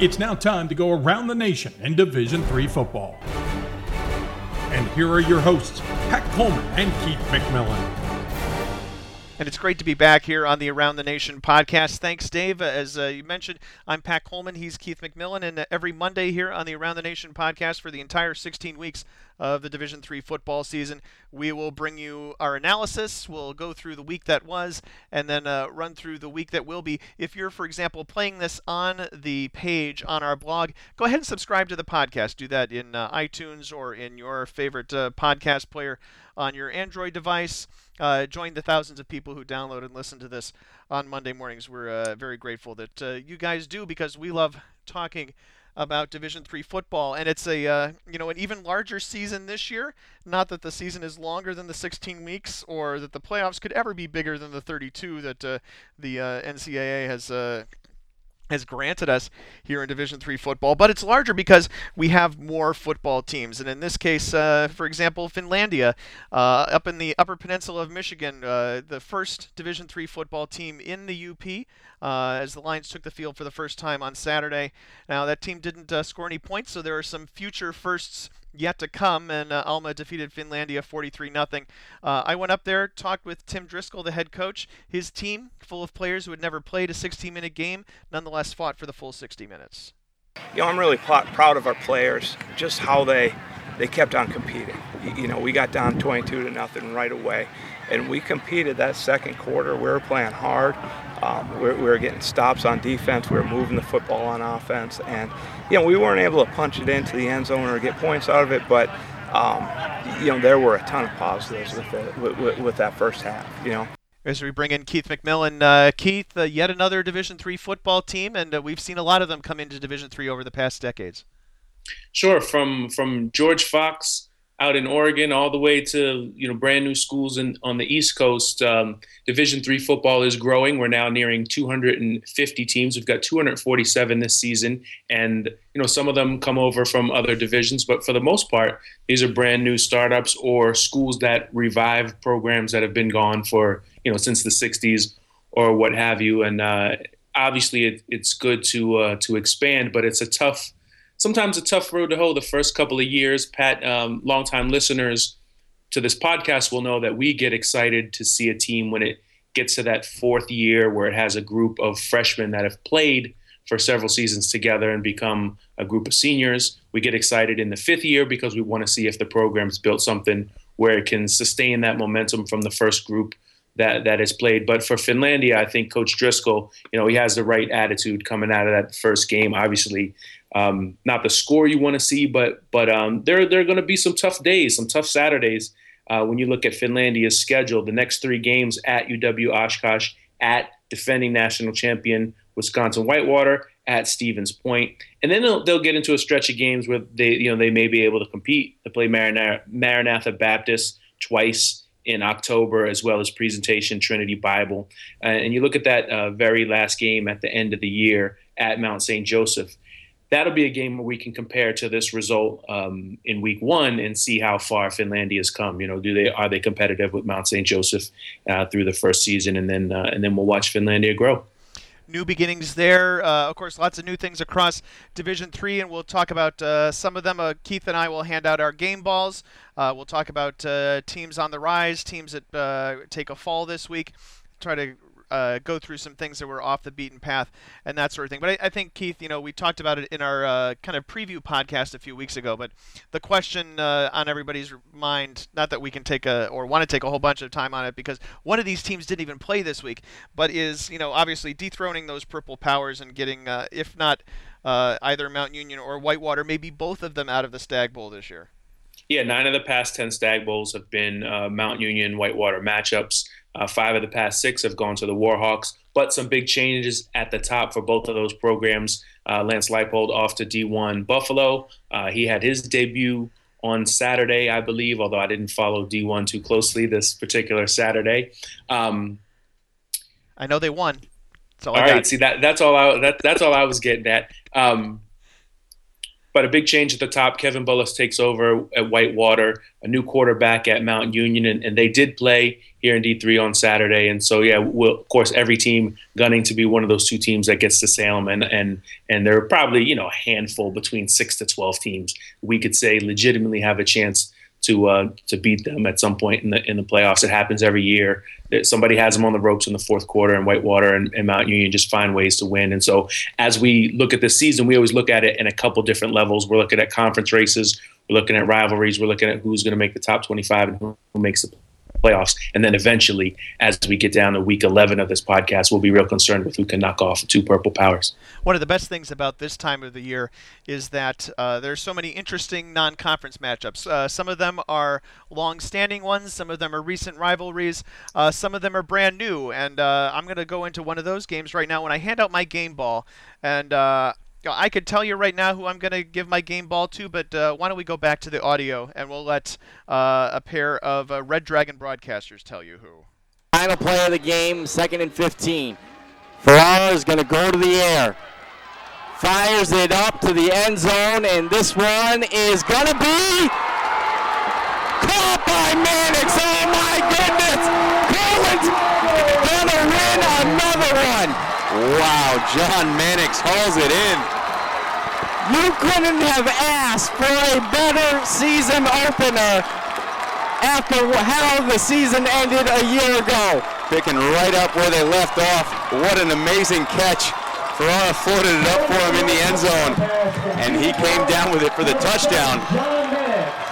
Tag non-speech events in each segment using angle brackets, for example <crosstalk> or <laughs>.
It's now time to go around the nation in Division Three football. And here are your hosts, Pat Coleman and Keith McMillan. And it's great to be back here on the Around the Nation podcast. Thanks, Dave. As uh, you mentioned, I'm Pat Coleman. He's Keith McMillan. And uh, every Monday here on the Around the Nation podcast for the entire 16 weeks of the Division Three football season, we will bring you our analysis. We'll go through the week that was and then uh, run through the week that will be. If you're, for example, playing this on the page on our blog, go ahead and subscribe to the podcast. Do that in uh, iTunes or in your favorite uh, podcast player on your Android device. Uh, join the thousands of people who download and listen to this on Monday mornings. We're uh, very grateful that uh, you guys do because we love talking about Division Three football, and it's a uh, you know an even larger season this year. Not that the season is longer than the 16 weeks, or that the playoffs could ever be bigger than the 32 that uh, the uh, NCAA has has granted us here in Division Three football, but it's larger because we have more football teams. And in this case, uh, for example, Finlandia, uh, up in the Upper Peninsula of Michigan, uh, the first Division Three football team in the UP, uh, as the Lions took the field for the first time on Saturday. Now that team didn't uh, score any points, so there are some future firsts yet to come, and uh, Alma defeated Finlandia 43 0. Uh, I went up there, talked with Tim Driscoll, the head coach. His team, full of players who had never played a 16 minute game, nonetheless fought for the full 60 minutes. You know, I'm really pl- proud of our players, just how they they kept on competing. You know, we got down 22 to nothing right away, and we competed that second quarter. We were playing hard. Um, we, we were getting stops on defense. We were moving the football on offense, and you know we weren't able to punch it into the end zone or get points out of it. But um, you know there were a ton of positives with, it, with, with, that first half. You know. As we bring in Keith McMillan, uh, Keith, uh, yet another Division three football team, and uh, we've seen a lot of them come into Division three over the past decades. Sure, from from George Fox out in Oregon, all the way to you know brand new schools in, on the East Coast. Um, Division three football is growing. We're now nearing 250 teams. We've got 247 this season, and you know some of them come over from other divisions, but for the most part, these are brand new startups or schools that revive programs that have been gone for you know since the 60s or what have you. And uh, obviously, it, it's good to uh, to expand, but it's a tough sometimes a tough road to hoe the first couple of years. Pat, um, longtime listeners to this podcast will know that we get excited to see a team when it gets to that fourth year where it has a group of freshmen that have played for several seasons together and become a group of seniors. We get excited in the fifth year because we want to see if the program's built something where it can sustain that momentum from the first group that that has played. But for Finlandia, I think Coach Driscoll, you know, he has the right attitude coming out of that first game. Obviously, um, not the score you want to see, but but um, there there are going to be some tough days, some tough Saturdays uh, when you look at Finlandia's schedule. The next three games at UW Oshkosh, at defending national champion Wisconsin Whitewater, at Stevens Point, and then they'll, they'll get into a stretch of games where they you know they may be able to compete. They play Maranatha, Maranatha Baptist twice in October, as well as presentation Trinity Bible, uh, and you look at that uh, very last game at the end of the year at Mount St. Joseph that'll be a game where we can compare to this result um, in week one and see how far Finlandia has come. You know, do they are they competitive with Mount St. Joseph uh, through the first season, and then uh, and then we'll watch Finlandia grow. New beginnings there. Uh, of course, lots of new things across Division Three, and we'll talk about uh, some of them. Uh, Keith and I will hand out our game balls. Uh, we'll talk about teams on the rise, teams that take a fall this week. Try to uh, go through some things that were off the beaten path and that sort of thing. But I, I think Keith, you know, we talked about it in our uh, kind of preview podcast a few weeks ago. But the question uh, on everybody's mind, not that we can take a or want to take a whole bunch of time on it, because one of these teams didn't even play this week, but is you know obviously dethroning those purple powers and getting, uh, if not uh, either Mount Union or Whitewater, maybe both of them out of the Stagg Bowl this year. Yeah, nine of the past ten Stagg Bowls have been uh, Mount Union Whitewater matchups. Uh, five of the past six have gone to the Warhawks, but some big changes at the top for both of those programs. Uh, Lance Leipold off to D1 Buffalo. Uh, he had his debut on Saturday, I believe, although I didn't follow D1 too closely this particular Saturday. Um, I know they won. all right, see that that's all I that, that's all I was getting at. Um, but a big change at the top. Kevin Bullis takes over at Whitewater, a new quarterback at Mount Union, and, and they did play here in D3 on Saturday. And so, yeah, we'll, of course, every team gunning to be one of those two teams that gets to Salem, and and and there are probably you know a handful between six to twelve teams we could say legitimately have a chance to uh, to beat them at some point in the in the playoffs. It happens every year. Somebody has them on the ropes in the fourth quarter, and Whitewater and, and, Mount Union just find ways to win. And so, as we look at this season, we always look at it in a couple different levels. We're looking at conference races, we're looking at rivalries, we're looking at who's going to make the top 25 and who makes the playoffs. And then eventually, as we get down to week 11 of this podcast, we'll be real concerned with who can knock off two purple powers. One of the best things about this time of the year is that uh, there's so many interesting non conference matchups. Uh, some of them are long standing ones, some of them are recent rivalries, uh, some of them are brand new. And uh, I'm going to go into one of those games right now when I hand out my game ball. And uh, I could tell you right now who I'm going to give my game ball to, but uh, why don't we go back to the audio and we'll let uh, a pair of uh, Red Dragon broadcasters tell you who. Final play of the game, second and 15. Ferrara is going to go to the air. Fires it up to the end zone, and this one is going to be by Mannix. Oh my goodness! Going to win another one. Wow, John Mannix hauls it in. You couldn't have asked for a better season opener after how the season ended a year ago. Picking right up where they left off. What an amazing catch. Ferrara floated it up for him in the end zone, and he came down with it for the touchdown.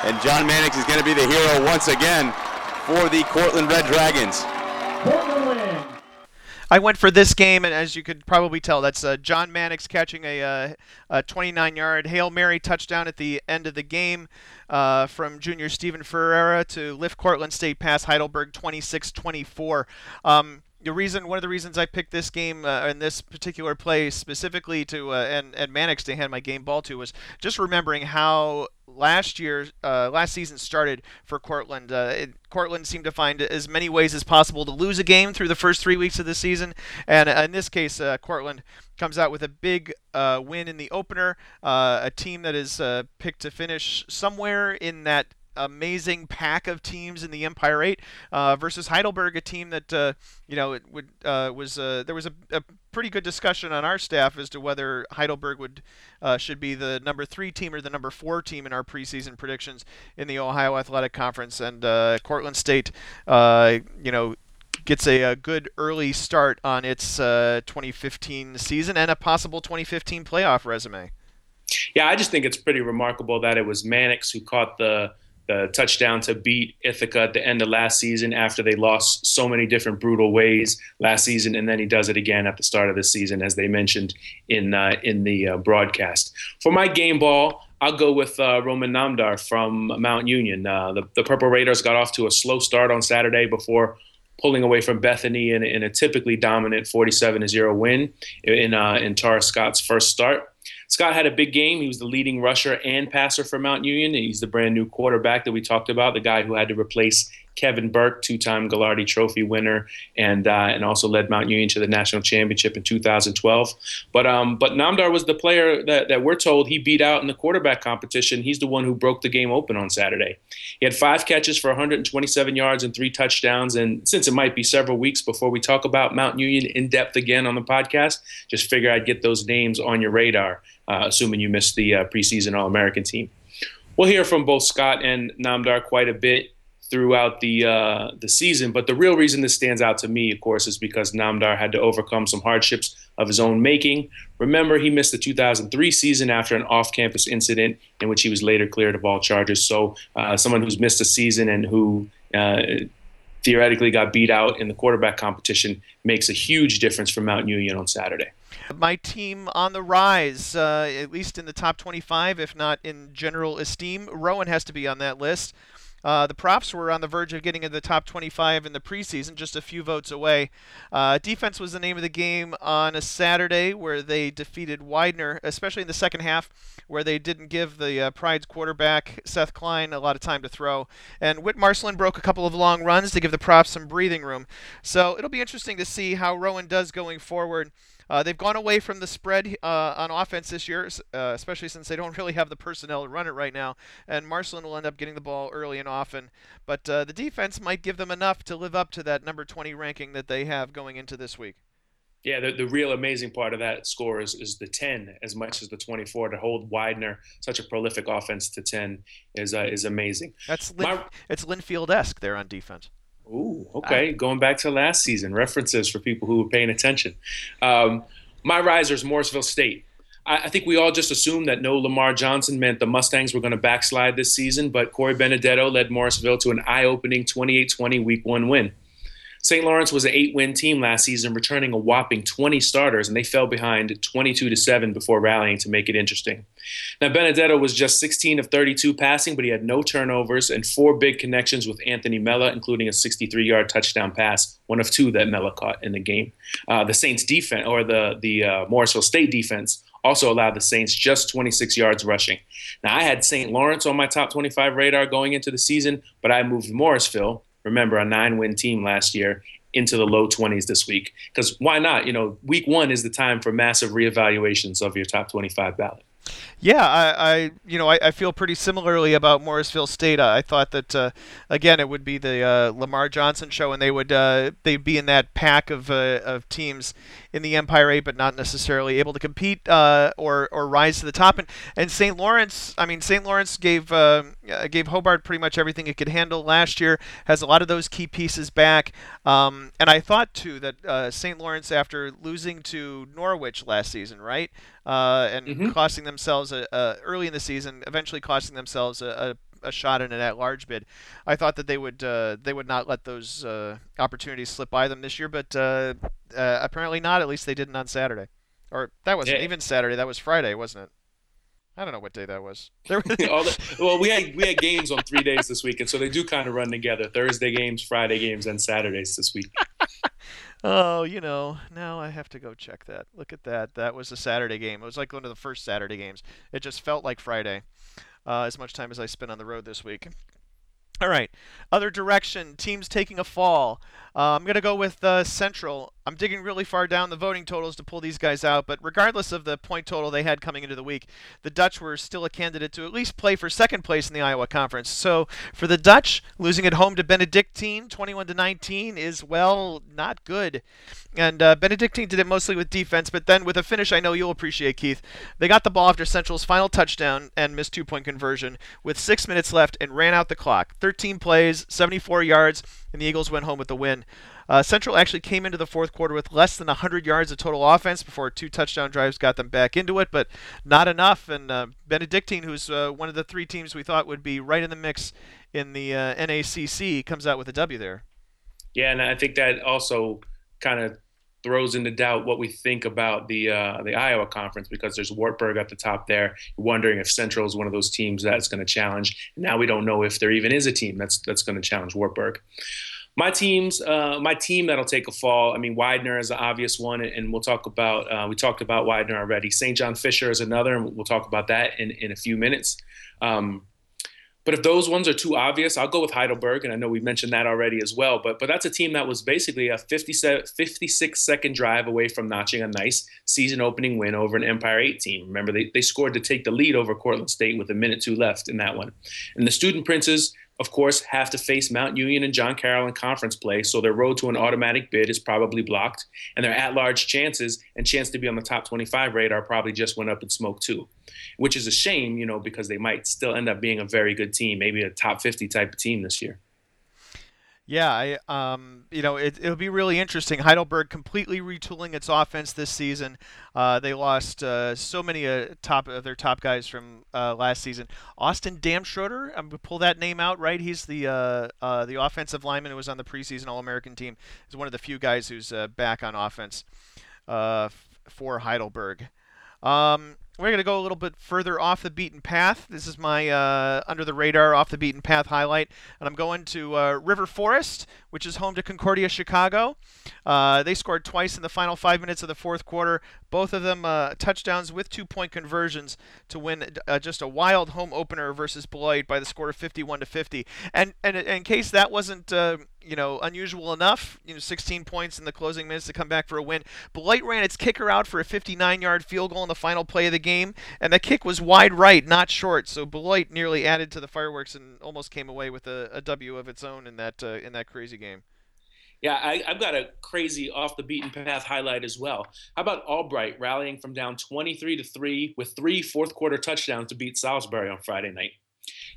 And John Mannix is going to be the hero once again for the Cortland Red Dragons. I went for this game, and as you could probably tell, that's uh, John Mannix catching a, uh, a 29-yard Hail Mary touchdown at the end of the game uh, from junior Stephen Ferreira to lift Cortland State past Heidelberg 26-24. Um, the reason, one of the reasons I picked this game uh, and this particular play specifically to uh, and and Mannix to hand my game ball to was just remembering how last year, uh, last season started for Cortland. Uh, it, Cortland seemed to find as many ways as possible to lose a game through the first three weeks of the season, and uh, in this case, uh, Cortland comes out with a big uh, win in the opener. Uh, a team that is picked to finish somewhere in that amazing pack of teams in the Empire Eight uh, versus Heidelberg, a team that uh, you know it would uh, was there was a, a, pretty good discussion on our staff as to whether Heidelberg would uh, should be the number three team or the number four team in our preseason predictions in the Ohio Athletic Conference, and uh, Cortland State, you know gets a, a, good early start on its uh, 2015 season and a possible 2015 playoff resume. Yeah, I just think it's pretty remarkable that it was Mannix who caught the the touchdown to beat Ithaca at the end of last season after they lost so many different brutal ways last season, and then he does it again at the start of the season, as they mentioned in uh, in the uh, broadcast. For my game ball, I'll go with uh, Roman Namdar from Mount Union. Uh, the, the Purple Raiders got off to a slow start on Saturday before pulling away from Bethany in, in a typically dominant 47 0 win in, uh, in Taurice Scott's first start. Scott had a big game. He was the leading rusher and passer for Mount Union. He's the brand new quarterback that we talked about, the guy who had to replace Kevin Burke, two-time Gagliardi Trophy winner, and uh, and also led Mount Union to the national championship in 2012. But um, but Namdar was the player that, that we're told he beat out in the quarterback competition. He's the one who broke the game open on Saturday. He had five catches for 127 yards and three touchdowns. And since it might be several weeks before we talk about Mount Union in depth again on the podcast, just figure I'd get those names on your radar uh, assuming you missed the uh, preseason All American team. We'll hear from both Scott and Namdar quite a bit throughout the uh, the season, but the real reason this stands out to me, of course, is because Namdar had to overcome some hardships of his own making. Remember, he missed the 2003 season after an off-campus incident in which he was later cleared of all charges. So, uh, someone who's missed a season and who uh, theoretically got beat out in the quarterback competition makes a huge difference for Mount Union on Saturday. My team on the rise, uh, at least in the top 25, if not in general esteem. Rowan has to be on that list. Uh, the Profs were on the verge of getting in the top 25 in the preseason, just a few votes away. Uh, defense was the name of the game on a Saturday where they defeated Widener, especially in the second half, where they didn't give the uh, Pride's quarterback, Seth Klein, a lot of time to throw. And Whit Marcelin broke a couple of long runs to give the Profs some breathing room. So it'll be interesting to see how Rowan does going forward. Uh, they've gone away from the spread uh, on offense this year, uh, especially since they don't <laughs> really have the personnel to run it right now. And Marcelin will end up getting the ball early and often. But uh, the defense might give them enough to live up to that number 20 ranking that they have going into this week. Yeah, the, the real amazing part of that score is, is the 10 as much as the 24. To hold Widener, such a prolific offense, to 10 is uh, is amazing. That's Lin- My, it's Linfield esque there on defense. Ooh, okay. Going back to last season, references for people who were paying attention. Um, my risers, Morrisville State. I, I, think we all just assumed that no Lamar Johnson meant the Mustangs were going to backslide this season, but Corey Benedetto led Morrisville to an eye opening 28 20 week one win. St. Lawrence was an eight-win team last season, returning a whopping 20 starters, and they fell behind 22 to seven before rallying to make it interesting. Now Benedetto was just 16 of 32 passing, but he had no turnovers and four big connections with Anthony Mella, including a 63-yard touchdown pass, one of two that Mella caught in the game. Uh, the Saints defense, or the the uh, Morrisville State defense, also allowed the Saints just 26 yards rushing. Now, I had St. Lawrence on my top 25 radar going into the season, but I moved Morrisville, remember a nine win team last year into the low 20s this week because why not you know week one is the time for massive reevaluations of your top 25 ballot yeah, I, I you know I, I, feel pretty similarly about Morrisville State. I thought that uh, again it would be the uh, Lamar Johnson show, and they would uh, they'd be in that pack of uh, of teams in the Empire Eight, but not necessarily able to compete uh, or or rise to the top. And and St. Lawrence, I mean St. Lawrence gave uh, gave Hobart pretty much everything it could handle last year. Has a lot of those key pieces back, um, and I thought too that St. Lawrence after losing to Norwich last season, right? uh, and mm-hmm. costing themselves a, a, early in the season, eventually costing themselves a, a, shot in an at-large bid. I thought that they would uh, they would not let those uh, opportunities slip by them this year, but uh, uh, apparently not. At least they didn't on Saturday, or that wasn't yeah. even Saturday. That was Friday, wasn't it? I don't know what day that was. <laughs> the, well, we had we had games on three days this week, and so they do kind of run together: Thursday games, Friday games, and Saturdays this week. <laughs> oh, you know, now I have to go check that. Look at that. That was a Saturday game. It was like one of the first Saturday games. It just felt like Friday. Uh, as much time as I spent on the road this week. All right. Other direction. Teams taking a fall. Uh, I'm going to go with uh, Central. I'm digging really far down the voting totals to pull these guys out, but regardless of the point total they had coming into the week, the Dutch were still a candidate to at least play for second place in the Iowa Conference. So for the Dutch, losing at home to Benedictine, 21 to 19, is well not good. And uh, Benedictine did it mostly with defense, but then with a finish I know you'll appreciate, Keith. They got the ball after Central's final touchdown and missed two-point conversion with six minutes left and ran out the clock. 13 plays, 74 yards and the Eagles went home with the win. Uh, Central actually came into the fourth quarter with less than 100 yards of total offense before two touchdown drives got them back into it, but not enough. And uh, Benedictine, who's uh, one of the three teams we thought would be right in the mix in the uh, NACC, comes out with a W there. Yeah, and I think that also kind of throws into doubt what we think about the uh, the Iowa conference because there's Wartburg at the top there. wondering if Central is one of those teams that's going to challenge. Now we don't know if there even is a team that's that's going to challenge Wartburg. My teams, uh, my team that'll take a fall. I mean, Widener is an obvious one, and we'll talk about. Uh, we talked about Widener already. St. John Fisher is another, and we'll talk about that in in a few minutes. Um, but if those ones are too obvious, I'll go with Heidelberg, and I know we mentioned that already as well. But but that's a team that was basically a 56 second drive away from notching a nice season opening win over an Empire 8 team. Remember, they, they scored to take the lead over Cortland State with a minute two left in that one. And the Student Princes of course, have to face Mount Union and John Carroll in conference play, so their road to an automatic bid is probably blocked, and their at-large chances and chance to be on the top 25 radar probably just went up in smoke too, which is a shame, you know, because they might still end up being a very good team, maybe a top 50 type of team this year. Yeah, I, um, you know, it, will be really interesting. Heidelberg completely retooling its offense this season. Uh, they lost uh, so many uh, top of their top guys from uh, last season. Austin Damschroeder, I'm gonna pull that name out, right? He's the uh, uh, the offensive lineman who was on the preseason All-American team. He's one of the few guys who's back on offense for Heidelberg. Um, we're going to go a little bit further off the beaten path. This is my uh, under the radar, off the beaten path highlight. And I'm going to uh, River Forest, which is home to Concordia Chicago. Uh, they scored twice in the final five minutes of the fourth quarter, both of them uh, touchdowns with two point conversions to win uh, just a wild home opener versus Beloit by the score of 51 to 50. And, and in case that wasn't uh, you know, unusual enough. You know, 16 points in the closing minutes to come back for a win. Beloit ran its kicker out for a 59-yard field goal in the final play of the game, and the kick was wide right, not short. So Beloit nearly added to the fireworks and almost came away with a, a W of its own in that uh, in that crazy game. Yeah, I, have got a crazy off the beaten path highlight as well. How about Albright rallying from down 23 to 3 with three fourth quarter touchdowns to beat Salisbury on Friday night?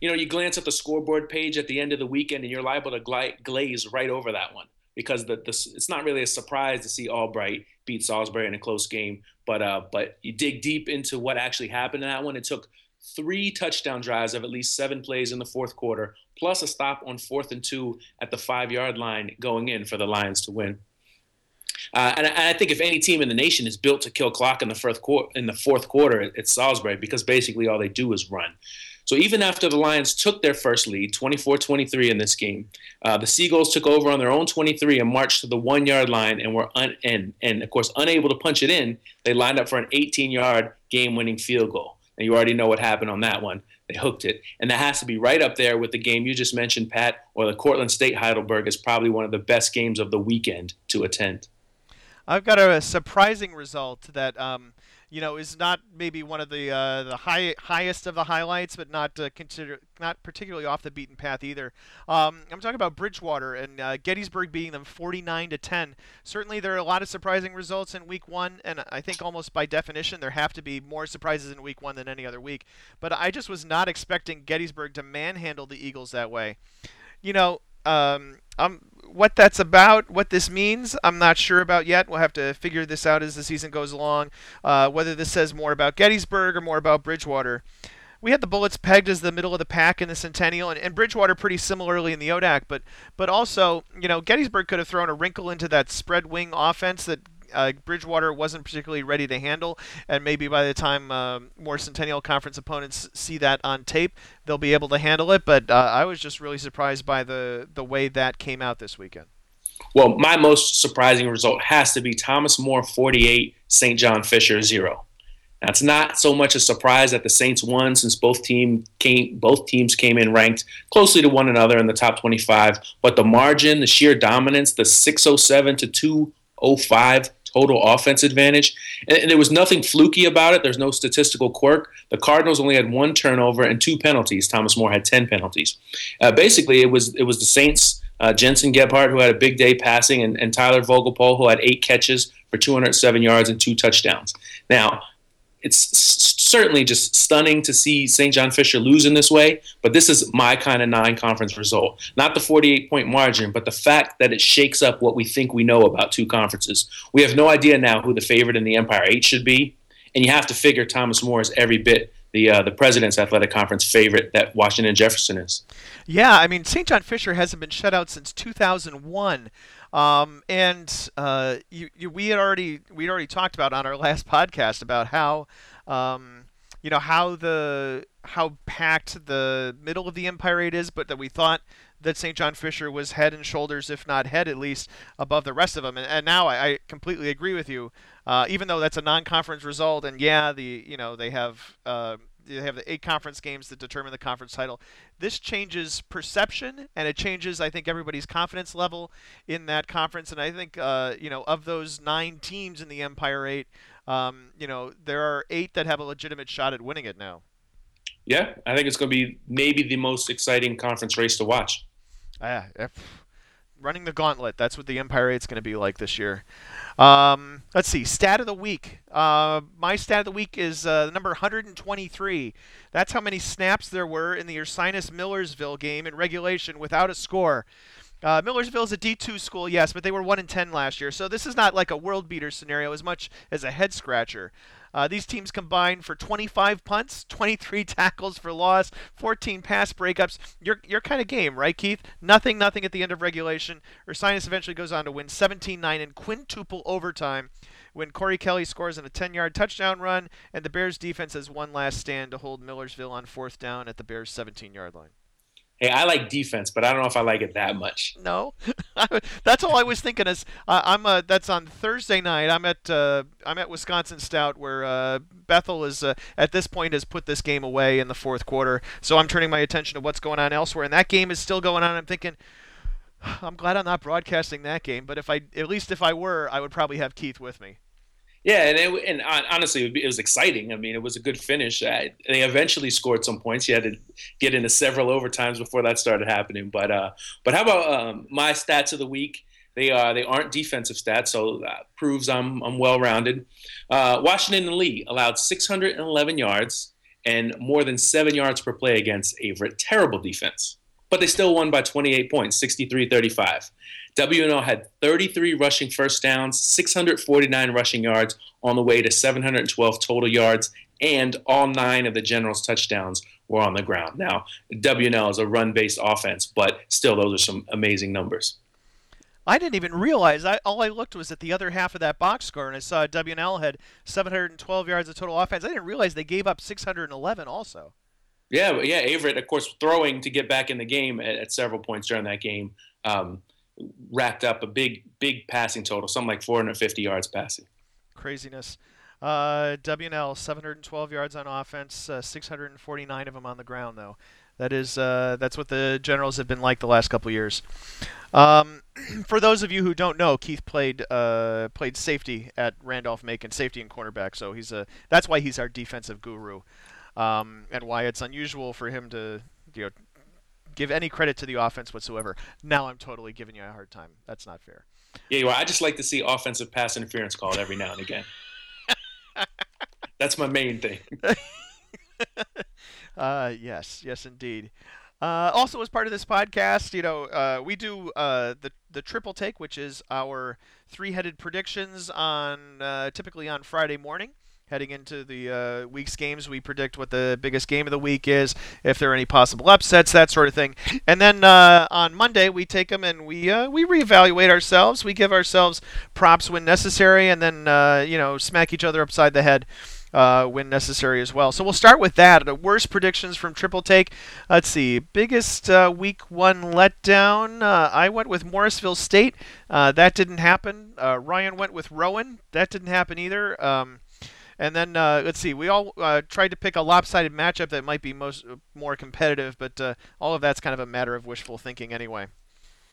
You know, you glance at the scoreboard page at the end of the weekend and you're liable to gla- glaze right over that one because the, the, it's not really a surprise to see Albright beat Salisbury in a close game. But uh, but you dig deep into what actually happened in that one. It took three touchdown drives of at least seven plays in the fourth quarter, plus a stop on fourth and two at the five yard line going in for the Lions to win. Uh, and, I think if any team in the nation is built to kill clock in the fourth quarter, in the fourth quarter, it's Salisbury because basically all they do is run. So even after the Lions took their first lead, 24-23 in this game, uh, the Seagulls took over on their own 23 and marched to the one-yard line and were un- and and of course unable to punch it in. They lined up for an 18-yard game-winning field goal. And you already know what happened on that one. They hooked it. And that has to be right up there with the game you just mentioned, Pat, or the Cortland State Heidelberg is probably one of the best games of the weekend to attend. I've got a surprising result that um, you know, is not maybe one of the uh, the high, highest of the highlights, but not uh, consider not particularly off the beaten path either. Um, I'm talking about Bridgewater and uh, Gettysburg beating them 49 to 10. Certainly, there are a lot of surprising results in Week One, and I think almost by definition there have to be more surprises in Week One than any other week. But I just was not expecting Gettysburg to manhandle the Eagles that way. You know, um, I'm what that's about, what this means, I'm not sure about yet. We'll have to figure this out as the season goes along. Uh, whether this says more about Gettysburg or more about Bridgewater. We had the Bullets pegged as the middle of the pack in the Centennial, and, and Bridgewater pretty similarly in the ODAC. But but also, you know, Gettysburg could have thrown a wrinkle into that spread wing offense that uh, Bridgewater wasn't particularly ready to handle, and maybe by the time uh, more Centennial Conference opponents see that on tape, they'll be able to handle it. But uh, I was just really surprised by the the way that came out this weekend. Well, my most surprising result has to be Thomas More 48, St. John Fisher 0. Now, it's not so much a surprise that the Saints won since both team came both teams came in ranked closely to one another in the top 25, but the margin, the sheer dominance, the 607 to 205 total offense advantage. And, and, there was nothing fluky about it. There's no statistical quirk. The Cardinals only had one turnover and two penalties. Thomas More had 10 penalties. Uh, basically, it was it was the Saints, uh, Jensen Gebhardt, who had a big day passing, and, and Tyler Vogelpohl, who had eight catches for 207 yards and two touchdowns. Now, it's certainly just stunning to see St. John Fisher lose in this way, but this is my kind of non conference result. Not the 48 point margin, but the fact that it shakes up what we think we know about two conferences. We have no idea now who the favorite in the Empire 8 should be, and you have to figure Thomas More is every bit the uh, the President's Athletic Conference favorite that Washington Jefferson is. Yeah, I mean, St. John Fisher hasn't been shut out since 2001. Um, and uh, you, you, we had already we already talked about on our last <laughs> podcast about how um, you know how the how packed the middle of the Empire Eight is, but that we thought that St. John Fisher was head and shoulders, if not head at least, above the rest of them. And, and now I, I, completely agree with you. Uh, even though that's a non-conference result, and yeah, the you know they have uh, they have the eight conference games that determine the conference title. This changes perception, and it changes, I think, everybody's confidence level in that conference. And I think, uh, you know, of those nine teams in the Empire Eight, um, you know, there are eight that have a legitimate shot at winning it now. Yeah, I think it's going to be maybe the most exciting conference race to watch. Yeah, running the gauntlet. That's what the Empire is going to be like this year. Um, let's see. Stat of the week. Uh, my stat of the week is uh, number 123. That's how many snaps there were in the Ursinus Millersville game in regulation without a score. Uh, Millersville is a D2 school, yes, but they were 1 in 10 last year, so this is not like a world beater scenario as much as a head scratcher. Uh, these teams combined for 25 punts, 23 <laughs> tackles for loss, 14 pass breakups. Your your kind of game, right, Keith? Nothing, nothing at the end of regulation. Ursinus eventually goes on to win 17-9 in quintuple overtime when Corey Kelly scores in a 10-yard touchdown run, and the Bears defense has one last stand to hold Millersville on fourth down at the Bears' 17-yard line. Hey, I like defense, but I don't know if I like it that much. No, <laughs> that's all I was thinking. Is uh, I'm uh, that's on Thursday night. I'm at uh, I'm at Wisconsin Stout, where uh, Bethel is uh, at this point has put this game away in the fourth quarter. So I'm turning my attention to what's going on elsewhere, and that game is still going on. I'm thinking, <sighs> I'm glad I'm not broadcasting that game, but if I at least if I were, I would probably have Keith with me. Yeah, and it, and honestly, it was exciting. I mean, it was a good finish. they eventually scored some points. You had to get into several overtimes before that started happening. But uh, but how about um, my stats of the week? They are they aren't defensive stats, so proves I'm I'm well rounded. Uh, Washington and Lee allowed 611 yards and more than seven yards per play against Averett. Terrible defense, but they still won by 28 points, 63-35. WNL had 33 rushing first downs, 649 rushing yards on the way to 712 total yards, and all nine of the Generals' touchdowns were on the ground. Now, WNL is a run based offense, but still, those are some amazing numbers. I didn't even realize. I, all I looked was at the other half of that box score, and I saw WNL had 712 yards of total offense. I didn't realize they gave up 611 also. Yeah, yeah. Averett, of course, throwing to get back in the game at, at several points during that game. Um, racked up a big, big passing total, something like 450 yards passing. Craziness. Uh, WNL 712 yards on offense, uh, 649 of them on the ground though. That is uh, that's what the Generals have been like the last couple years. Um, <clears throat> for those of you who don't know, Keith played uh, played safety at Randolph Macon, safety and cornerback. So he's a that's why he's our defensive guru, um, and why it's unusual for him to you know give any credit to the offense whatsoever. Now I'm totally giving you a hard time. That's not fair. Yeah, well, I just like to see offensive pass interference called every now and again. <laughs> That's my main thing. <laughs> uh, yes, yes, indeed. Uh, also, as part of this podcast, you know, uh, we do uh, the the triple take, which is our three-headed predictions on uh, typically on Friday morning heading into the uh, week's games. We predict what the biggest game of the week is, if there are any possible upsets, that sort of thing. And then uh, on Monday, we take them and we uh, we reevaluate ourselves. We give ourselves props when necessary, and then uh, you know smack each other upside the head. Uh, when necessary as well. So we'll start with that. The worst predictions from Triple Take. Let's see. Biggest uh, week one letdown. I went with Morrisville State. that didn't happen. Ryan went with Rowan. That didn't happen either. Um, and then uh, let's see, we all uh, tried to pick a lopsided matchup that might be most more competitive, but uh, all of that's kind of a matter of wishful thinking anyway.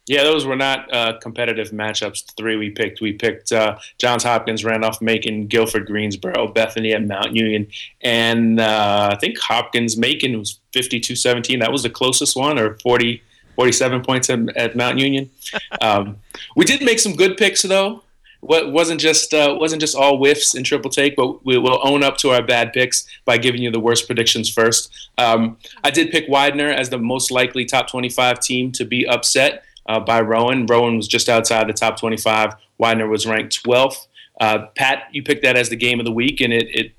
Yeah, those were not uh, competitive matchups. The three we picked, we picked uh, Johns Hopkins, Randolph Macon, Guilford Greensboro, Bethany at Mount Union, and uh, I think Hopkins Macon was 52-17. That was the closest one, or 40. 47 points at, at Mount Union. <laughs> Um, we did make some good picks though what wasn't just uh, wasn't just all whiffs in triple take, but we will own up to our bad picks by giving you the worst predictions first. Um, I did pick Widener as the most likely top 25 team to be upset uh, by Rowan. Rowan was just outside the top 25. Widener was ranked 12th. Uh, Pat, you picked that as the game of the week, and it, it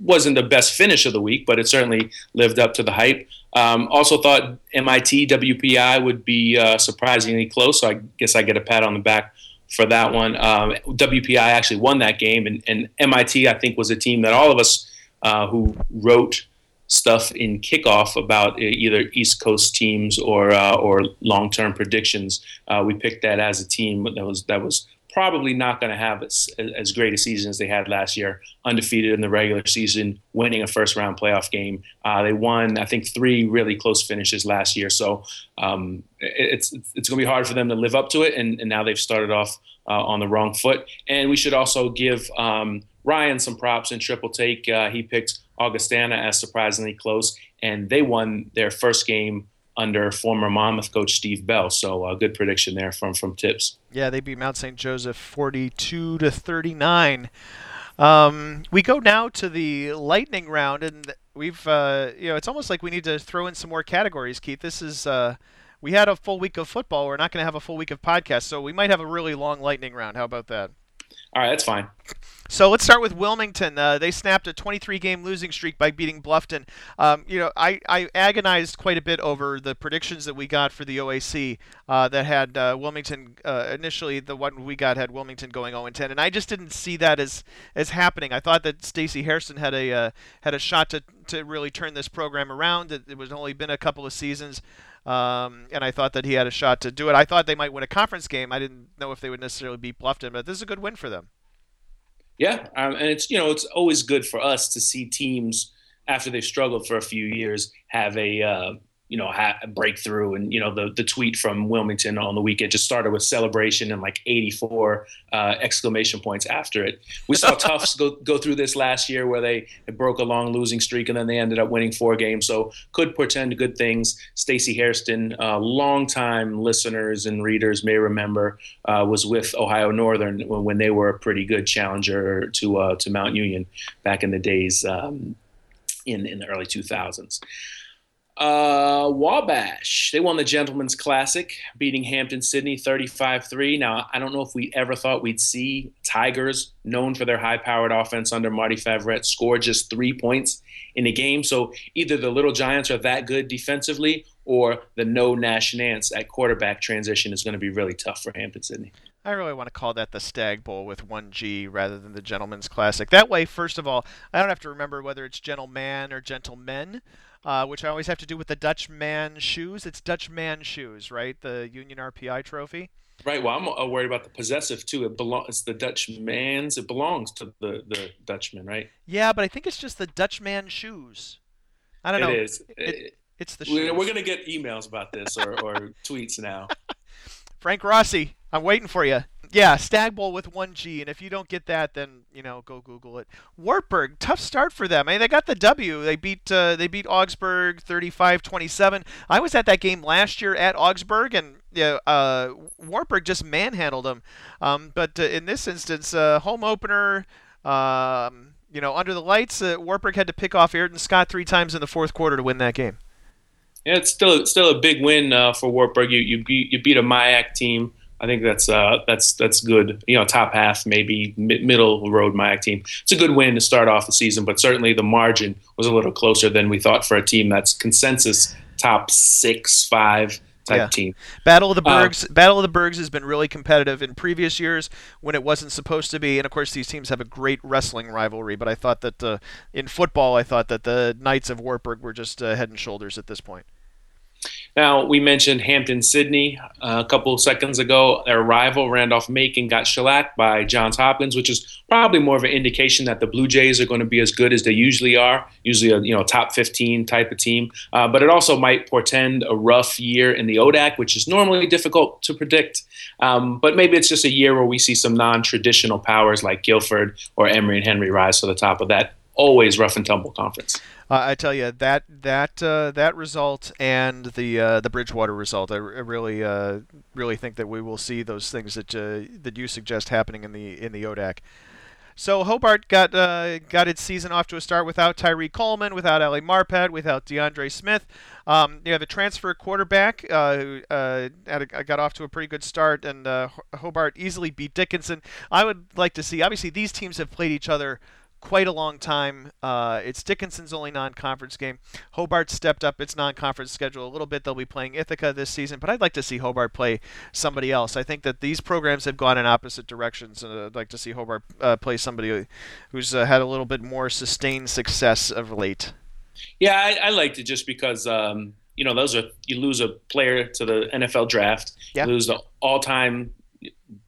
wasn't the best finish of the week, but it certainly lived up to the hype. Um, also thought MIT WPI would be uh, surprisingly close, so I guess I get a pat on the back for that one. Um, WPI actually won that game, and, and, MIT I think was a team that all of us uh, who wrote stuff in kickoff about either East Coast teams or uh, or long term predictions, uh, we picked that as a team that was that was probably not going to have as, as great a season as they had last year, undefeated in the regular season, winning a first round playoff game. Uh, they won, I think, three really close finishes last year. So um, it's it's going to be hard for them to live up to it, and, and now they've started off uh, on the wrong foot. And we should also give um, Ryan some props in triple take. Uh, he picked Augustana as surprisingly close, and they won their first game under former Monmouth coach Steve Bell. So a uh, good prediction there from from Tipps. Yeah, they beat Mount St. Joseph 42 to 39. Um, we go now to the lightning round, and we've uh, you know it's almost like we need to throw in some more categories, Keith. This is uh, we had a full week of football. We're not going to have a full week of podcasts, so we might have a really long lightning round. How about that? All right, that's fine. So let's start with Wilmington. Uh, they snapped a 23-game losing streak by beating Bluffton. Um, you know, I, I agonized quite a bit over the predictions that we got for the OAC uh, that had uh, Wilmington uh, initially. The one we got had Wilmington going 0-10, and I just didn't see that as as happening. I thought that Stacy Hairston had a uh, had a shot to to really turn this program around. It, it was only been a couple of seasons. Um, and I thought that he had a shot to do it. I thought they might win a conference game. I didn't know if they would necessarily beat Bluffton, but this is a good win for them. Yeah, um, and it's you know it's always good for us to see teams after they've struggled for a few years have a uh, you know, ha- breakthrough. And, you know, the, the tweet from Wilmington on the weekend just started with celebration and like 84 uh, exclamation points after it. We saw <laughs> Tufts go, go through this last year where they, broke a long losing streak and then they ended up winning four games. So could portend good things. Stacy Hairston, uh, longtime listeners and readers may remember, uh, was with Ohio Northern when, when, they were a pretty good challenger to, uh, to Mount Union back in the days um, in, in the early 2000s. Uh, Wabash, they won the Gentlemen's Classic, beating Hampden-Sydney 35 3. Now, I don't know if we ever thought we'd see Tigers, known for their high powered offense under Marty Favret, score just three points in a game. So either the Little Giants are that good defensively or the no Nash Nance at quarterback transition is going to be really tough for Hampden-Sydney. I really want to call that the Stag Bowl with one G rather than the Gentleman's Classic. That way, first of all, I don't have to remember whether it's gentleman or gentlemen uh, which I always have to do with the Dutch man shoes. It's Dutch man shoes, right? The Union RPI trophy. Right. Well, I'm uh, worried about the possessive too. It belongs. It's the Dutch man's. It belongs to the the Dutchman, right? Yeah, but I think it's just the Dutch man shoes. I don't it know. Is. It is. it's the shoes. We're gonna get emails about this or, or tweets now. <laughs> Frank Rossi, I'm waiting for you. Yeah, Stag Bowl with one G, and if you don't get that, then you know go Google it. Wartburg, tough start for them. I mean, they got the W. They beat uh, they beat Augsburg 35-27. I was at that game last year at Augsburg, and yeah, uh, Wartburg just manhandled them. Um, but uh, in this instance, uh, home opener. Um, you know, under the lights, uh, had to pick off Ayrton Scott three times in the fourth quarter to win that game. Yeah, it's still still a big win uh, for Wartburg. You you beat you beat a MIAC team I think that's uh, that's that's good. You know, top half, maybe middle road MIAC team. It's a good win to start off the season, but certainly the margin was a little closer than we thought for a team that's consensus top six, five type yeah. team. Battle of the uh, Bergs. Uh, Battle of the Bergs has been really competitive in previous years when it wasn't supposed to be. And of course, these teams have a great wrestling rivalry. But I thought that uh, in football, I thought that the Knights of Wartburg were just uh, head and shoulders at this point. Now, we mentioned Hampden-Sydney uh, a couple seconds ago. Their rival, Randolph-Macon, got shellacked by Johns Hopkins, which is probably more of an indication that the Blue Jays are going to be as good as they usually are, usually a you know top 15 type of team. Uh, but it also might portend a rough year in the ODAC, which is normally difficult to predict. Um, but maybe it's just a year where we see some non-traditional powers like Guilford or Emory and Henry rise to the top of that always rough and tumble conference. Uh, I tell you that that uh, that result and the uh, the Bridgewater result, I, r- I really uh, really think that we will see those things that uh, that you suggest happening in the in the ODAC. So Hobart got uh, got its season off to a start without Tyree Coleman, without Ali Marpet, without DeAndre Smith. Um, you have a transfer quarterback who a, got off to a pretty good start, and Hobart easily beat Dickinson. I would like to see. Obviously, these teams have played each other quite a long time. Uh, it's Dickinson's only non-conference game. Hobart stepped up its non-conference schedule a little bit. They'll be playing Ithaca this season, but I'd like to see Hobart play somebody else. I think that these programs have gone in opposite directions, and I'd like to see Hobart uh, play somebody who's uh, had a little bit more sustained success of late. Yeah, I, I liked it just because. Um, you know, those are you lose a player to the NFL draft, yeah. you lose the all-time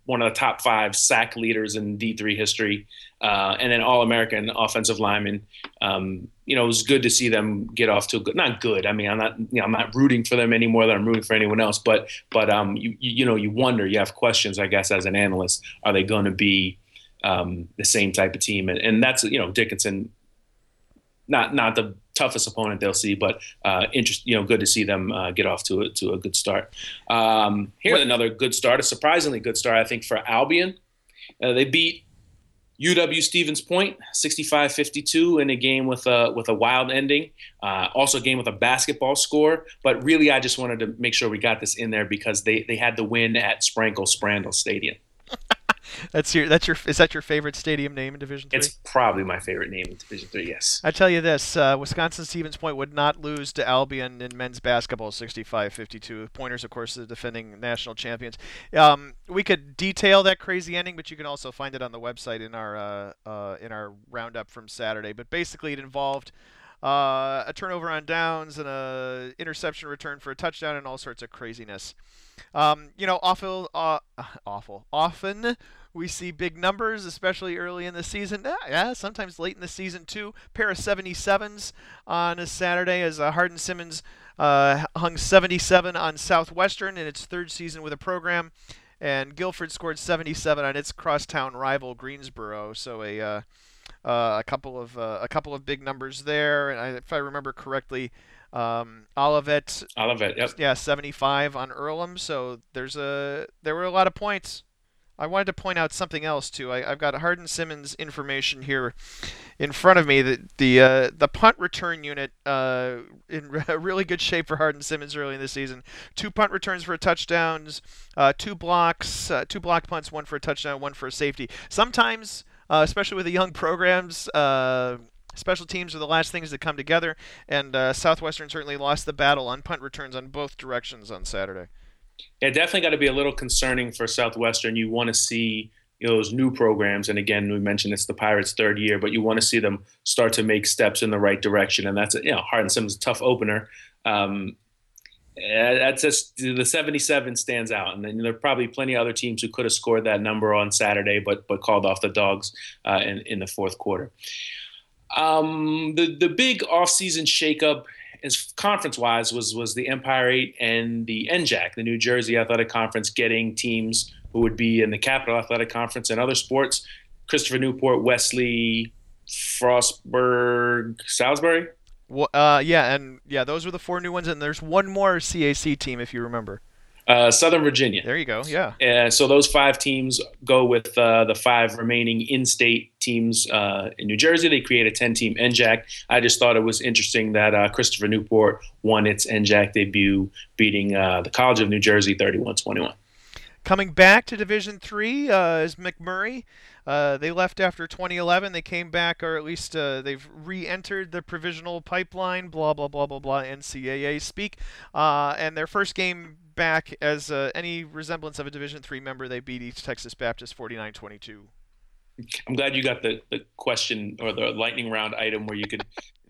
one of the top five sack leaders in D3 history, uh, and then All American offensive lineman. Um, you know, it was good to see them get off to a good, not good. I mean, I'm not, you know, I'm not rooting for them any more than I'm rooting for anyone else. But, but um, you, you know, you wonder, you have questions, I guess, as an analyst, are they going to be um, the same type of team? And, and that's, you know, Dickinson, not not the toughest opponent they'll see, but uh, interest, you know, good to see them uh, get off to a, to a good start. Um, here's another good start, a surprisingly good start, I think, for Albion. Uh, they beat UW Stevens Point 65-52 in a game with a with a wild ending. Uh, also a game with a basketball score, but really I just wanted to make sure we got this in there because they they had the win at Sprankle Sprandel Stadium. <laughs> that's your that's your is that your favorite stadium name in Division Three? It's probably my favorite name in Division Three. Yes. I tell you this: uh, Wisconsin Stevens Point would not lose to Albion in men's basketball 65-52. Pointers, of course, the defending national champions. Um, we could detail that crazy ending, but you can also find it on the website in our uh, uh, in our roundup from Saturday. But basically, it involved. Uh, a turnover on downs and a interception return for a touchdown and all sorts of craziness. Um, you know, awful, uh, <laughs> awful. Often we see big numbers, especially early in the season. Yeah, yeah sometimes late in the season too. Pair of 77s on a Saturday as uh, Hardin Simmons uh, hung 77 on Southwestern in its third season with a program, and Guilford scored 77 on its crosstown rival Greensboro. So a uh, uh, a couple of uh, a couple of big numbers there, and I, if I remember correctly, um, Olivet, Olivet, yep. yeah, 75 on Earlham. So there's a there were a lot of points. I wanted to point out something else too. I, have got Hardin Simmons information here in front of me. That the uh, the punt return unit uh, in <laughs> really good shape for Hardin Simmons early in the season. Two punt returns for touchdowns, uh, two blocks, uh, two blocked punts, one for a touchdown, one for a safety. Sometimes, uh, especially with the young programs. Uh, special teams are the last things to come together, and Southwestern certainly lost the battle on punt returns on both directions on Saturday. Yeah, definitely got to be a little concerning for Southwestern. You want to see you know, those new programs, and again, we mentioned it's the Pirates' third year, but you want to see them start to make steps in the right direction, and that's you know, Hardin Simmons tough opener. Um, that's just the 77 stands out, and then there are probably plenty of other teams who could have scored that number on Saturday, but but called off the dogs uh, in in the fourth quarter. Um, the the big offseason shakeup as conference wise was was the Empire Eight and the NJAC, the New Jersey Athletic Conference, getting teams who would be in the Capital Athletic Conference and other sports. Christopher Newport, Wesley, Frostburg, Salisbury. Well, uh, yeah, and yeah, those were the four new ones, and there's one more CAC team if you remember. Uh, Southern Virginia. There you go. Yeah. Uh, so those five teams go with uh, the five remaining in-state teams uh, in New Jersey. They create a 10-team NJAC. I just thought it was interesting that uh, Christopher Newport won its NJAC debut, beating uh, the College of New Jersey 31-21. Coming back to Division Three is McMurry. Uh, they left after 2011. They came back, or at least uh, they've re-entered the provisional pipeline. Blah blah blah blah blah. NCAA speak. Uh, and their first game back as uh, any resemblance of a Division three member, they beat East Texas Baptist 49-22. I'm glad you got the, the question or the lightning round item where you could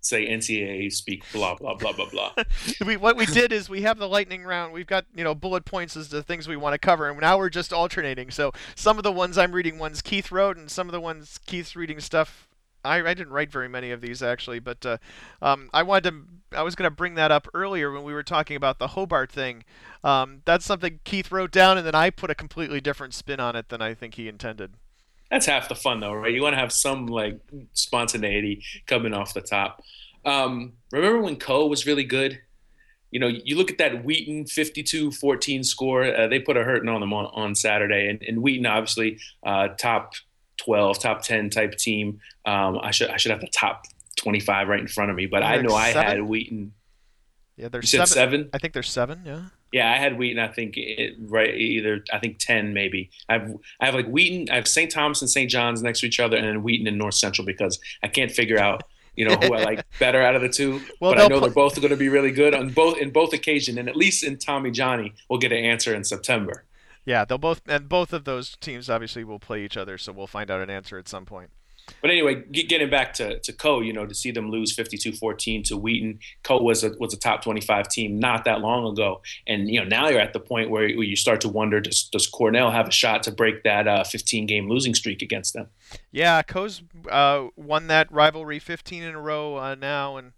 say NCAA speak blah blah blah blah blah. <laughs> we, what we did is we have the lightning round. We've got you know bullet points as the things we want to cover, and now we're just alternating. So some of the ones I'm reading ones Keith wrote, and some of the ones Keith's reading stuff. I, I didn't write very many of these actually, but uh, um, I wanted to. I was going to bring that up earlier when we were talking about the Hobart thing. Um, that's something Keith wrote down, and then I put a completely different spin on it than I think he intended. That's half the fun, though, right? You want to have some like spontaneity coming off the top. Um, remember when Coe was really good? You know, you look at that Wheaton 52-14 score. Uh, they put a hurting on them on, on Saturday, and, and Wheaton obviously uh, top 12, top 10 type team. Um, I should I should have the top 25 right in front of me, but I know I had Wheaton. Yeah, there's seven. seven. I think there's seven. Yeah. Yeah, I had Wheaton. I think it, right either. I think ten maybe. I have I have like Wheaton. I have St. Thomas and St. John's next to each other, and then Wheaton and North Central because I can't figure out you know who I like <laughs> better out of the two. well, but I know they're both going to be really good on both in both occasions, and at least in Tommy Johnny, we'll get an answer in September. Yeah, they'll both and both of those teams obviously will play each other, so we'll find out an answer at some point. But anyway, getting back to, to Coe, you know, to see them lose 52-14 to Wheaton, Coe was a was a top 25 team not that long ago, and you know now you're at the point where, you start to wonder does, does Cornell have a shot to break that uh, 15 game losing streak against them? Yeah, Coe's uh, won that rivalry 15 in a row uh, now, and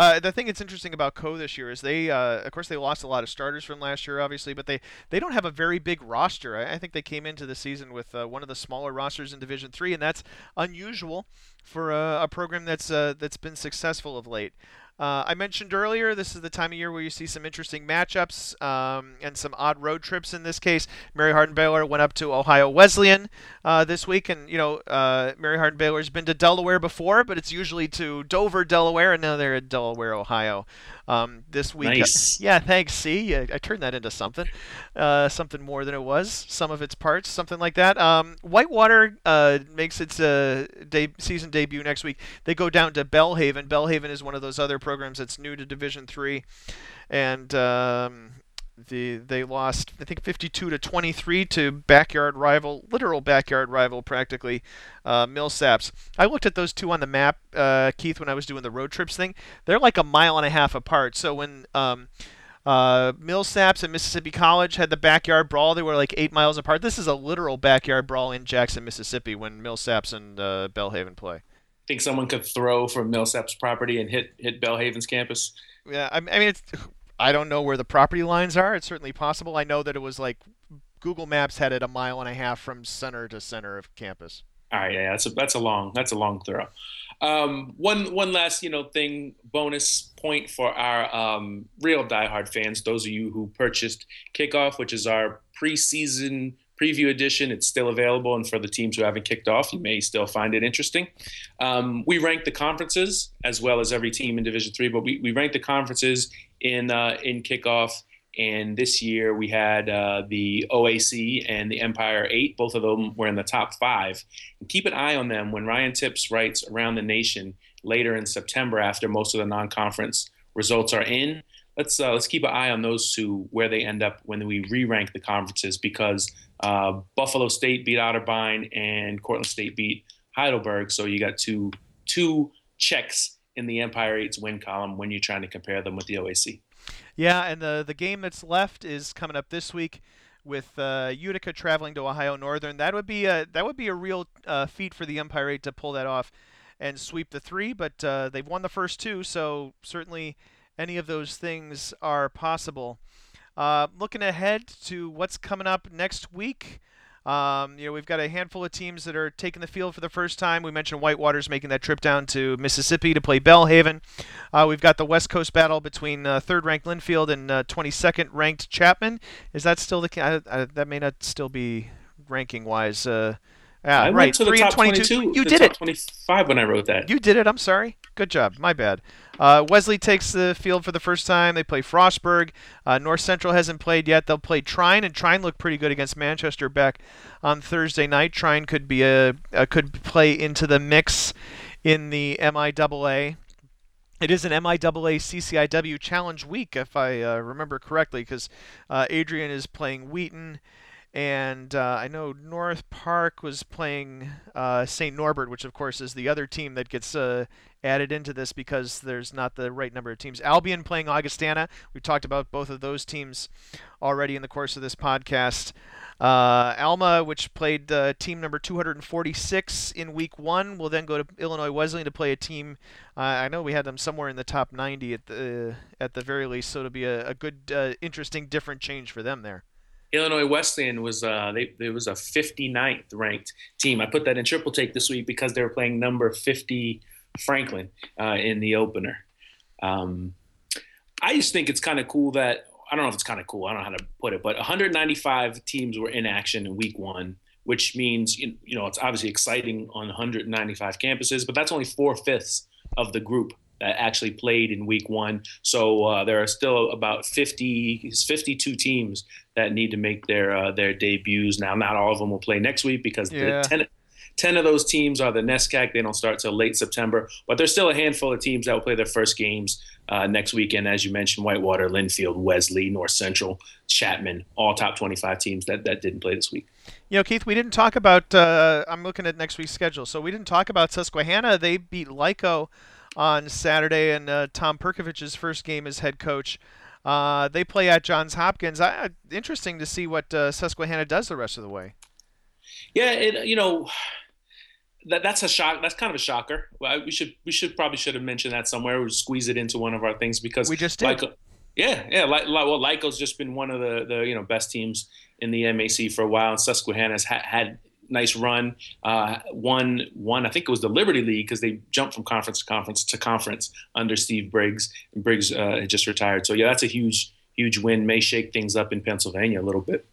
uh, the thing that's interesting about Coe this year is they, uh, of course, they lost a lot of starters from last year, obviously, but they, they don't have a very big roster. I, I think they came into the season with uh, one of the smaller rosters in Division Three, and that's unusual for a, a program that's uh, that's been successful of late. Uh, I mentioned earlier, this is the time of year where you see some interesting matchups um, and some odd road trips. In this case, Mary Hardin Baylor went up to Ohio Wesleyan uh, this week, and you know uh, Mary Hardin Baylor's been to Delaware before, but it's usually to Dover, Delaware, and now they're at Delaware, Ohio um, this week. Nice. yeah, thanks. See, I, I turned that into something, uh, something more than it was. Some of its parts, something like that. Um, Whitewater uh, makes its uh, de- season debut next week. They go down to Belhaven. Belhaven is one of those other programs that's new to Division Three, and um, the they lost I think 52 to 23 to backyard rival, literal backyard rival practically, uh, Millsaps. I looked at those two on the map, uh, Keith, when I was doing the road trips thing. They're like a mile and a half apart. So when um, uh, Millsaps and Mississippi College had the backyard brawl. They were like eight miles apart. This is a literal backyard brawl in Jackson, Mississippi, when Millsaps and uh, Belhaven play. Think someone could throw from Millsaps property and hit hit Belhaven's campus? Yeah, I, I mean, it's I don't know where the property lines are. It's certainly possible. I know that it was like Google Maps had it a mile and a half from center to center of campus. All right, yeah, that's a that's a long that's a long throw. Um, one one last you know thing bonus point for our um, real diehard fans, those of you who purchased Kickoff, which is our preseason preview edition. It's still available, and for the teams who haven't kicked off, you may still find it interesting. Um, we rank the conferences as well as every team in Division Three, but we, we rank the conferences in uh, in Kickoff and this year we had uh, the OAC and the Empire 8. Both of them were in the top five. And keep an eye on them when Ryan Tipps writes Around the Nation later in September after most of the non conference results are in. Let's, uh, let's keep an eye on those two, where they end up when we re rank the conferences, because uh, Buffalo State beat Otterbein and Cortland State beat Heidelberg. So you got two, two checks in the Empire 8's win column when you're trying to compare them with the OAC. Yeah, and the the game that's left is coming up this week with uh, Utica traveling to Ohio Northern. That would be a that would be a real uh, feat for the Empire Eight to pull that off and sweep the three. But uh, they've won the first two, so certainly any of those things are possible. Uh, looking ahead to what's coming up next week. Um, you know, we've got a handful of teams that are taking the field for the first time. We mentioned Whitewater's making that trip down to Mississippi to play Belhaven. Uh, we've got the West Coast battle between uh, third-ranked Linfield and uh, 22nd-ranked Chapman. Is that still the case? that may not still be ranking-wise. Uh, yeah, I right. to the Three top and 22. 22. You the did it. 25 when I wrote that. You did it. I'm sorry. Good job. My bad. Uh, Wesley takes the field for the first time. They play Frostburg. Uh, North Central hasn't played yet. They'll play Trine, and Trine looked pretty good against Manchester back on Thursday night. Trine could be a, could play into the mix in the MIAA. It is an MIAA CCIW Challenge Week, if I uh, remember correctly, because uh, Adrian is playing Wheaton and uh, I know North Park was playing uh, St. Norbert, which of course is the other team that gets uh, added into this because there's not the right number of teams. Albion playing Augustana. We've talked about both of those teams already in the course of this podcast. Uh, Alma, which played uh, team number 246 in week one, will then go to Illinois Wesleyan to play a team. Uh, I know we had them somewhere in the top 90 at the at the very least, so it'll be a, a good, interesting, different change for them there. Illinois Wesleyan was uh, they it was a 59th ranked team. I put that in triple take this week because they were playing number 50 Franklin uh, in the opener. Um, I just think it's kind of cool that I don't know if it's kind of cool. I don't know how to put it, but 195 teams were in action in week one, which means you know it's obviously exciting on 195 campuses, but that's only four fifths of the group that actually played in week one. So uh, there are still about 50, 52 teams that need to make their uh, their debuts. Now, not all of them will play next week because yeah. the 10, 10 of those teams are the NESCAC. They don't start till late September, but there's still a handful of teams that will play their first games uh, next weekend. As you mentioned, Whitewater, Linfield, Wesley, North Central, Chapman, all top 25 teams that, that didn't play this week. You know, Keith, we didn't talk about. Uh, I'm looking at next week's schedule, so we didn't talk about Susquehanna. They beat Lyco on Saturday, and uh, Tom Perkovich's first game as head coach. Uh, they play at Johns Hopkins. I, interesting to see what uh, Susquehanna does the rest of the way. Yeah, it, you know, that that's a shock. That's kind of a shocker. We should we should probably should have mentioned that somewhere. We squeeze it into one of our things because we just did. Lyco, yeah, yeah. Like, well, Lyco's just been one of the the you know best teams in the MAC for a while, and Susquehanna's ha- had nice run. Uh, won one, I think it was the Liberty League because they jumped from conference to conference to conference under Steve Briggs. And Briggs uh, had just retired, so yeah, that's a huge, huge win. May shake things up in Pennsylvania a little bit.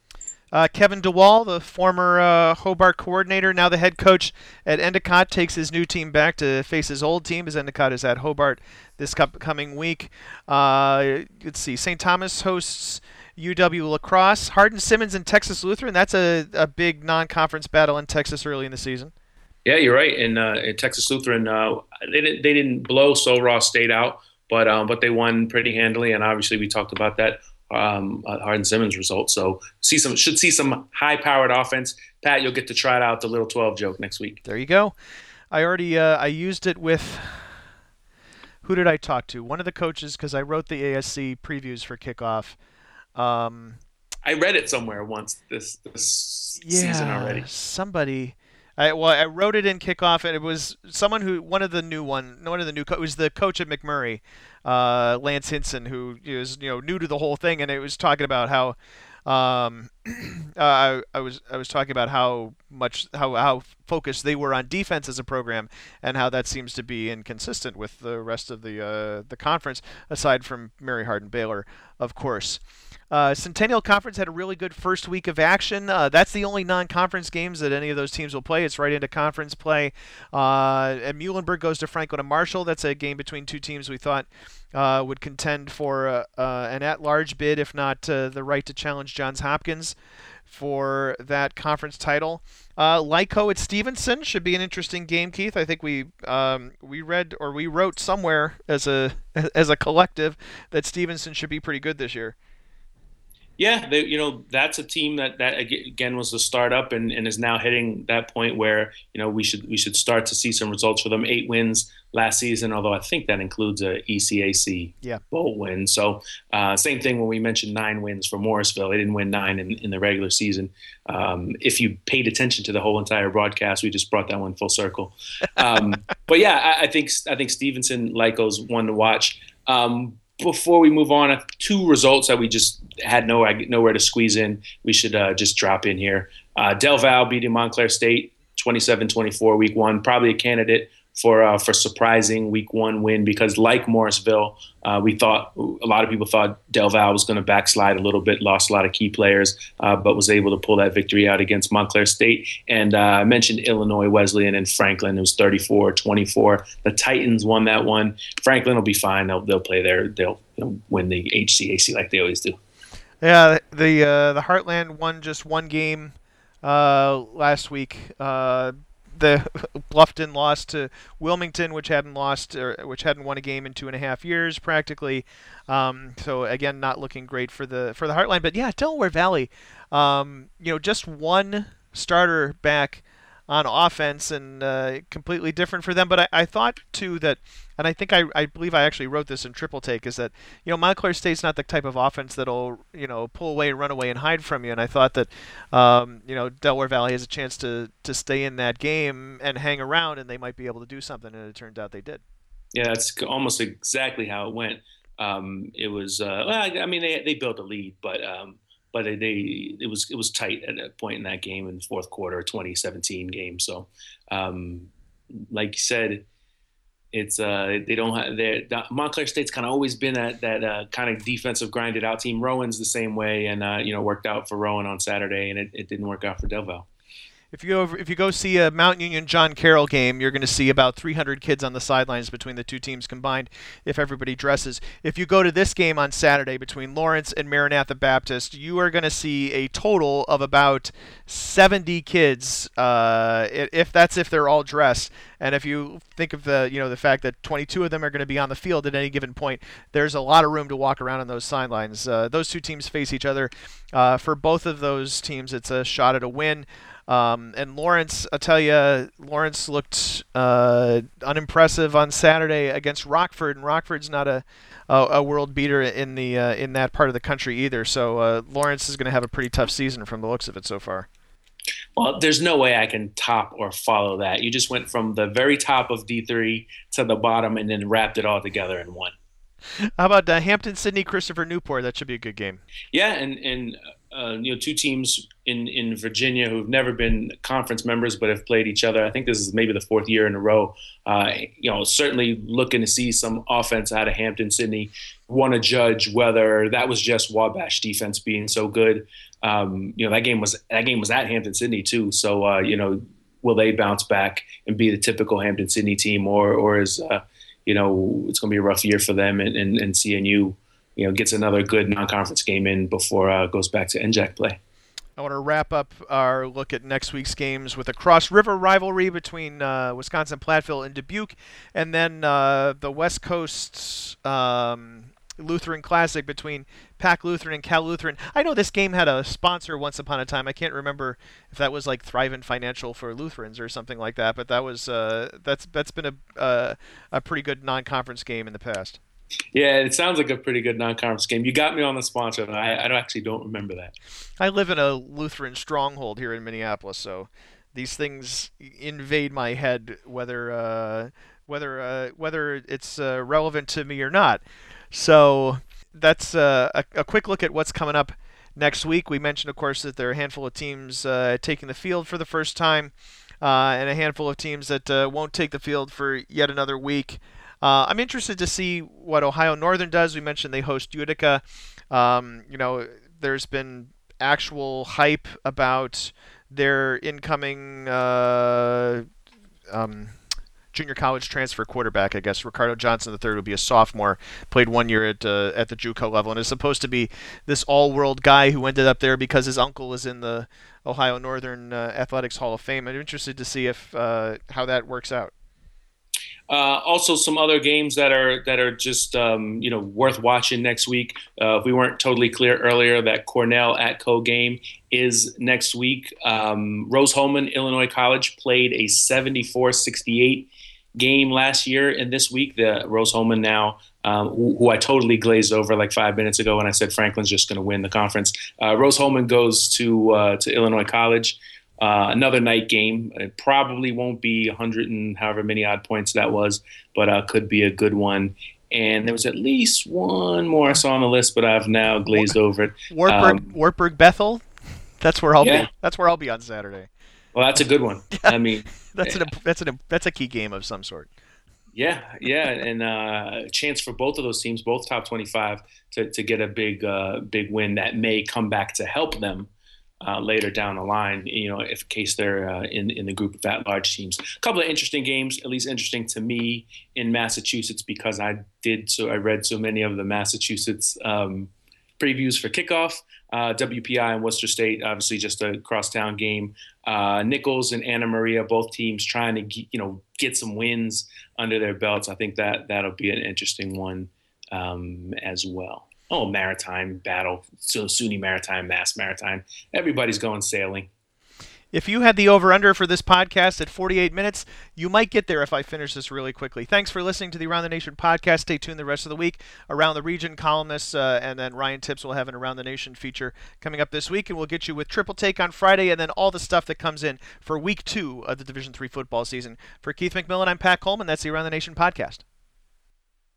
Uh, Kevin DeWall, the former uh, Hobart coordinator, now the head coach at Endicott, takes his new team back to face his old team as Endicott is at Hobart this coming week. Uh, let's see, St. Thomas hosts UW-La Crosse. Hardin Simmons and Texas Lutheran. That's a, a big non-conference battle in Texas early in the season. Yeah, you're right. And uh, in Texas Lutheran, uh, they didn't they didn't blow Sul-Ross State out, but um, but they won pretty handily. And obviously, we talked about that um, uh, Hardin Simmons result. So see some should see some high-powered offense. Pat, you'll get to try it out the little 12 joke next week. There you go. I already uh, I used it with who did I talk to? One of the coaches because I wrote the ASC previews for kickoff. Um, I read it somewhere once this this yeah, season already. Somebody. I well, I wrote it in kickoff, and it was someone who one of the new one, one of the new co- it was the coach at McMurry, uh, Lance Hinson, who is you know new to the whole thing, and it was talking about how. Um, <clears throat> uh, I, I was I was talking about how much how how focused they were on defense as a program, and how that seems to be inconsistent with the rest of the uh, the conference, aside from Mary Hardin Baylor, of course. Uh, Centennial Conference had a really good first week of action. Uh, that's the only non-conference games that any of those teams will play. It's right into conference play. Uh, and Muhlenberg goes to Franklin and Marshall. That's a game between two teams we thought uh, would contend for uh, uh, an at-large bid, if not the right to challenge Johns Hopkins for that conference title. Uh, Lyco at Stevenson should be an interesting game, Keith. I think we um, we read or we wrote somewhere as a <laughs> as a collective that Stevenson should be pretty good this year. Yeah, they, you know that's a team that that again was the startup and, and is now hitting that point where you know we should we should start to see some results for them. Eight wins last season, although I think that includes a ECAC yeah. bowl win. So uh, same thing when we mentioned nine wins for Morrisville. They didn't win nine in, in the regular season. Um, if you paid attention to the whole entire broadcast, we just brought that one full circle. Um, <laughs> but yeah, I, I, think I think Stevenson Lyco's one to watch. Um, before we move on, two results that we just had no nowhere to squeeze in. We should uh, just drop in here. Uh, Del Val beating Montclair State 27-24 week one. Probably a candidate for uh, for surprising week one win because like Morrisville, uh, we thought a lot of people thought Del Val was going to backslide a little bit, lost a lot of key players, uh, but was able to pull that victory out against Montclair State. And uh, I mentioned Illinois Wesleyan and Franklin. It was 34-24. The Titans won that one. Franklin will be fine. They'll they'll play there. They'll, they'll win the HCAC like they always do. Yeah, the uh, the Heartland won just one game uh, last week the <laughs> Bluffton lost to Wilmington, which hadn't lost or which hadn't won a game in two and a half years practically. Um, so again, not looking great for the for the Heartland. But yeah, Delaware Valley, um, you know, just one starter back on offense and uh, completely different for them. But I, I thought too that, and I think I, I believe I actually wrote this in triple take, is that you know Montclair State's not the type of offense that'll you know pull away and run away and hide from you. And I thought that um, you know Delaware Valley has a chance to to stay in that game and hang around, and they might be able to do something. And it turned out they did. Yeah, that's almost exactly how it went. Um, it was uh, well, I mean they they built a lead, but um, but they it was it was tight at a point in that game in the fourth quarter, 2017 game. So, um, like you said, it's uh, they don't have their Montclair State's kind of always been that that uh, kind of defensive grinded out team. Rowan's the same way, and uh, you know worked out for Rowan on Saturday, and it, it didn't work out for Del Val. If you go over, if you go see a Mount Union John Carroll game, you're going to see about 300 kids on the sidelines between the two teams combined if everybody dresses. If you go to this game on Saturday between Lawrence and Maranatha Baptist, you are going to see a total of about 70 kids uh, if that's if they're all dressed. And if you think of the you know the fact that 22 of them are going to be on the field at any given point, there's a lot of room to walk around on those sidelines. Uh, those two teams face each other. Uh, for both of those teams, it's a shot at a win. Um, and Lawrence, I tell you, Lawrence looked uh, unimpressive on Saturday against Rockford, and Rockford's not a a, a world beater in the uh, in that part of the country either. So uh, Lawrence is going to have a pretty tough season from the looks of it so far. Well, there's no way I can top or follow that. You just went from the very top of D3 to the bottom and then wrapped it all together in one. How about uh, Hampden, Sydney, Christopher Newport? That should be a good game. Yeah, and and uh, you know two teams in in Virginia who've never been conference members but have played each other. I think this is maybe the fourth year in a row. Uh, you know, certainly looking to see some offense out of Hampden-Sydney. Want to judge whether that was just Wabash defense being so good. Um, you know, that game was that game was at Hampden-Sydney too. So uh, you know, will they bounce back and be the typical Hampden-Sydney team, or or is uh, you know it's going to be a rough year for them and, and, and CNU? You know gets another good non-conference game in before uh, goes back to NJAC play. I want to wrap up our look at next week's games with a cross river rivalry between uh, Wisconsin Platteville and Dubuque, and then uh, the West Coast um, Lutheran Classic between Pac Lutheran and Cal Lutheran. I know this game had a sponsor once upon a time. I can't remember if that was like Thrivent Financial for Lutherans or something like that, but that was uh, that's that's been a uh, a pretty good non-conference game in the past. Yeah, it sounds like a pretty good non-conference game. You got me on the sponsor. I, I actually don't remember that. I live in a Lutheran stronghold here in Minneapolis, so these things invade my head, whether uh, whether uh, whether it's uh, relevant to me or not. So that's uh, a, a, quick look at what's coming up next week. We mentioned, of course, that there are a handful of teams uh, taking the field for the first time, uh, and a handful of teams that won't take the field for yet another week. I'm interested to see what Ohio Northern does. We mentioned they host Utica. Um, you know, there's been actual hype about their incoming uh, um, junior college transfer quarterback. I guess Ricardo Johnson III will be a sophomore, played one year at uh, at the JUCO level, and is supposed to be this all-world guy who ended up there because his uncle is in the Ohio Northern uh, Athletics Hall of Fame. I'm interested to see if uh, how that works out. Uh, also, some other games that are that are just um, you know worth watching next week. Uh, if we weren't totally clear earlier, that Cornell at Coe game is next week. Um, Rose-Hulman, Illinois College played a 74-68 game last year, and this week the Rose-Hulman now. Um, who, who, I totally glazed over like five minutes ago when I said Franklin's just going to win the conference. Uh, Rose-Hulman goes to uh, to Illinois College. Uh, another night game. It probably won't be 100 and however many odd points that was, but uh, could be a good one. And there was at least one more I saw on the list, but I've now glazed over it. Wartburg, um, Wartburg Bethel. That's where I'll yeah. be. That's where I'll be on Saturday. Well, that's a good one. <laughs> I mean, that's an that's an that's a key game of some sort. Yeah, yeah, and uh, a chance for both of those teams, both top twenty-five, to, to get a big uh, big win that may come back to help them uh, later down the line, you know, if in case they're uh, in in the group of that large teams. A couple of interesting games, at least interesting to me in Massachusetts because I did so I read so many of the Massachusetts um, previews for kickoff. Uh, WPI and Worcester State, obviously just a crosstown game. Uh, Nichols and Anna Maria, both teams trying to you know get some wins under their belts. I think that that'll be an interesting one um, as well oh, maritime battle, so Maritime, Mass Maritime. Everybody's going sailing. If you had the over under for this podcast at 48 minutes, you might get there if I finish this really quickly. Thanks for listening to the Around the Nation podcast. Stay tuned the rest of the week. Around the Region columnists uh, and then Ryan Tipps will have an Around the Nation feature coming up this week, and we'll get you with Triple Take on Friday and then all the stuff that comes in for week two of the Division Three football season. For Keith McMillan, I'm Pat Coleman. That's the Around the Nation podcast.